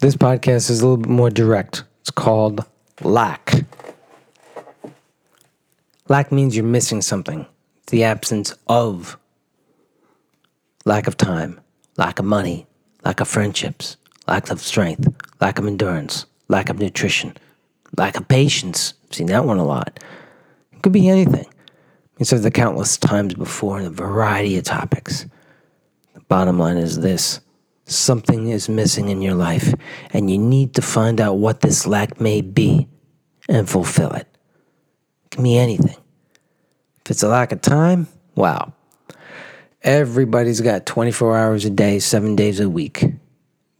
This podcast is a little bit more direct. It's called lack. Lack means you're missing something. The absence of lack of time, lack of money, lack of friendships, lack of strength, lack of endurance, lack of nutrition, lack of patience. I've seen that one a lot. It could be anything. It says the countless times before in a variety of topics. The bottom line is this something is missing in your life, and you need to find out what this lack may be and fulfill it. It can be anything. If it's a lack of time, wow. Everybody's got 24 hours a day, seven days a week.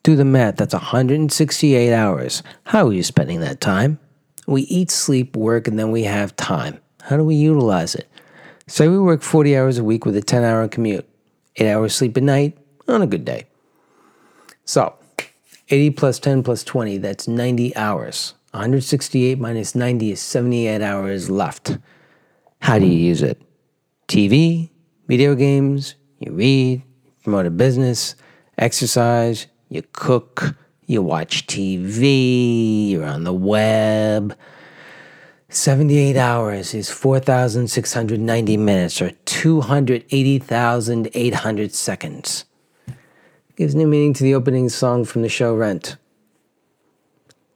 Do the math, that's 168 hours. How are you spending that time? We eat, sleep, work, and then we have time. How do we utilize it? Say we work 40 hours a week with a 10 hour commute, 8 hours sleep a night on a good day. So, 80 plus 10 plus 20, that's 90 hours. 168 minus 90 is 78 hours left. How do you use it? TV, video games, you read, promote a business, exercise, you cook, you watch TV, you're on the web. 78 hours is 4,690 minutes or 280,800 seconds. Gives new meaning to the opening song from the show Rent.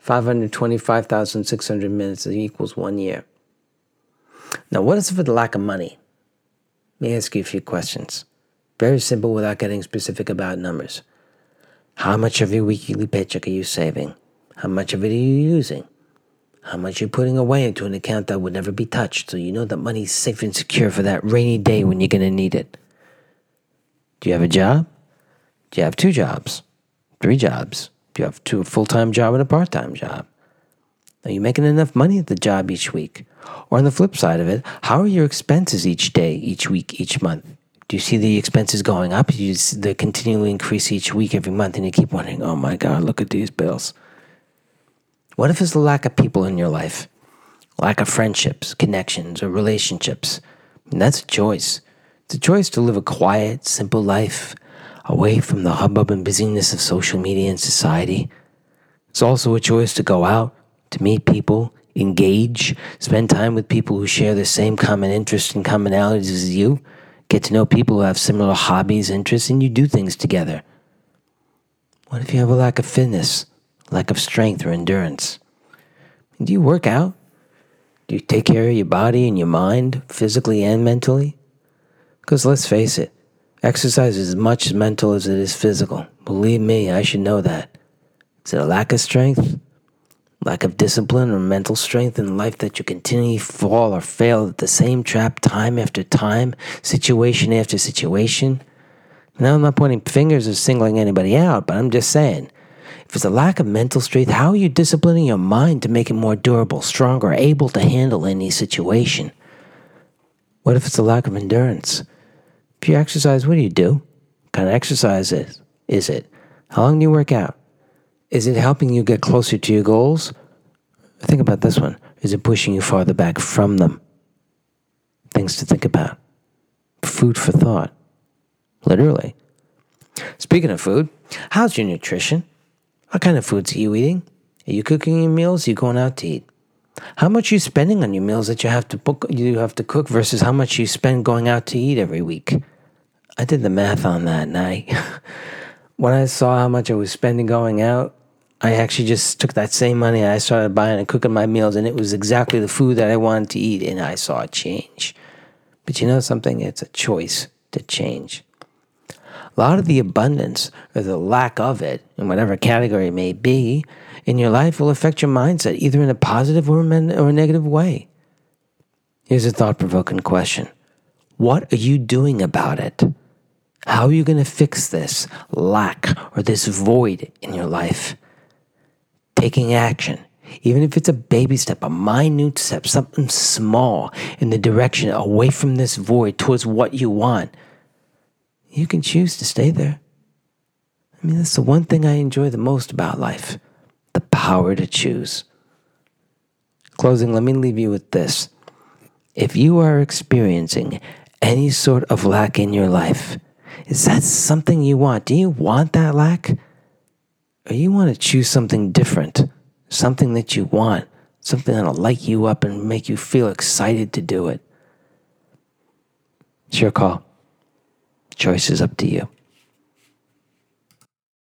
525,600 minutes equals one year. Now, what is it for the lack of money? Let me ask you a few questions. Very simple without getting specific about numbers. How much of your weekly paycheck are you saving? How much of it are you using? How much are you putting away into an account that would never be touched so you know that money's safe and secure for that rainy day when you're going to need it? Do you have a job? Do you have two jobs? Three jobs? Do you have two a full time job and a part time job? Are you making enough money at the job each week? Or on the flip side of it, how are your expenses each day, each week, each month? Do you see the expenses going up? You see they continually increase each week, every month, and you keep wondering, oh my God, look at these bills? What if it's the lack of people in your life? Lack of friendships, connections, or relationships? And that's a choice. It's a choice to live a quiet, simple life away from the hubbub and busyness of social media and society. It's also a choice to go out, to meet people, engage, spend time with people who share the same common interests and commonalities as you, get to know people who have similar hobbies, interests, and you do things together. What if you have a lack of fitness, lack of strength or endurance? Do you work out? Do you take care of your body and your mind, physically and mentally? Because let's face it, exercise is as much mental as it is physical. Believe me, I should know that. Is it a lack of strength? lack of discipline or mental strength in life that you continually fall or fail at the same trap time after time, situation after situation. Now, I'm not pointing fingers or singling anybody out, but I'm just saying if it's a lack of mental strength, how are you disciplining your mind to make it more durable, stronger, able to handle any situation? What if it's a lack of endurance? If you exercise, what do you do? What kind of exercise is, is it? How long do you work out? Is it helping you get closer to your goals? Think about this one. Is it pushing you farther back from them? Things to think about. Food for thought. Literally. Speaking of food, how's your nutrition? What kind of foods are you eating? Are you cooking your meals? Are you going out to eat? How much are you spending on your meals that you have to book, you have to cook versus how much you spend going out to eat every week? I did the math on that, I, when I saw how much I was spending going out, I actually just took that same money and I started buying and cooking my meals, and it was exactly the food that I wanted to eat, and I saw a change. But you know something? It's a choice to change. A lot of the abundance or the lack of it, in whatever category it may be, in your life will affect your mindset either in a positive or a negative way. Here's a thought provoking question What are you doing about it? How are you going to fix this lack or this void in your life? taking action, even if it's a baby step, a minute step, something small in the direction away from this void towards what you want, you can choose to stay there. I mean, that's the one thing I enjoy the most about life the power to choose. Closing, let me leave you with this. If you are experiencing any sort of lack in your life, is that something you want? Do you want that lack? or you want to choose something different, something that you want, something that'll light you up and make you feel excited to do it. It's your call. Choice is up to you.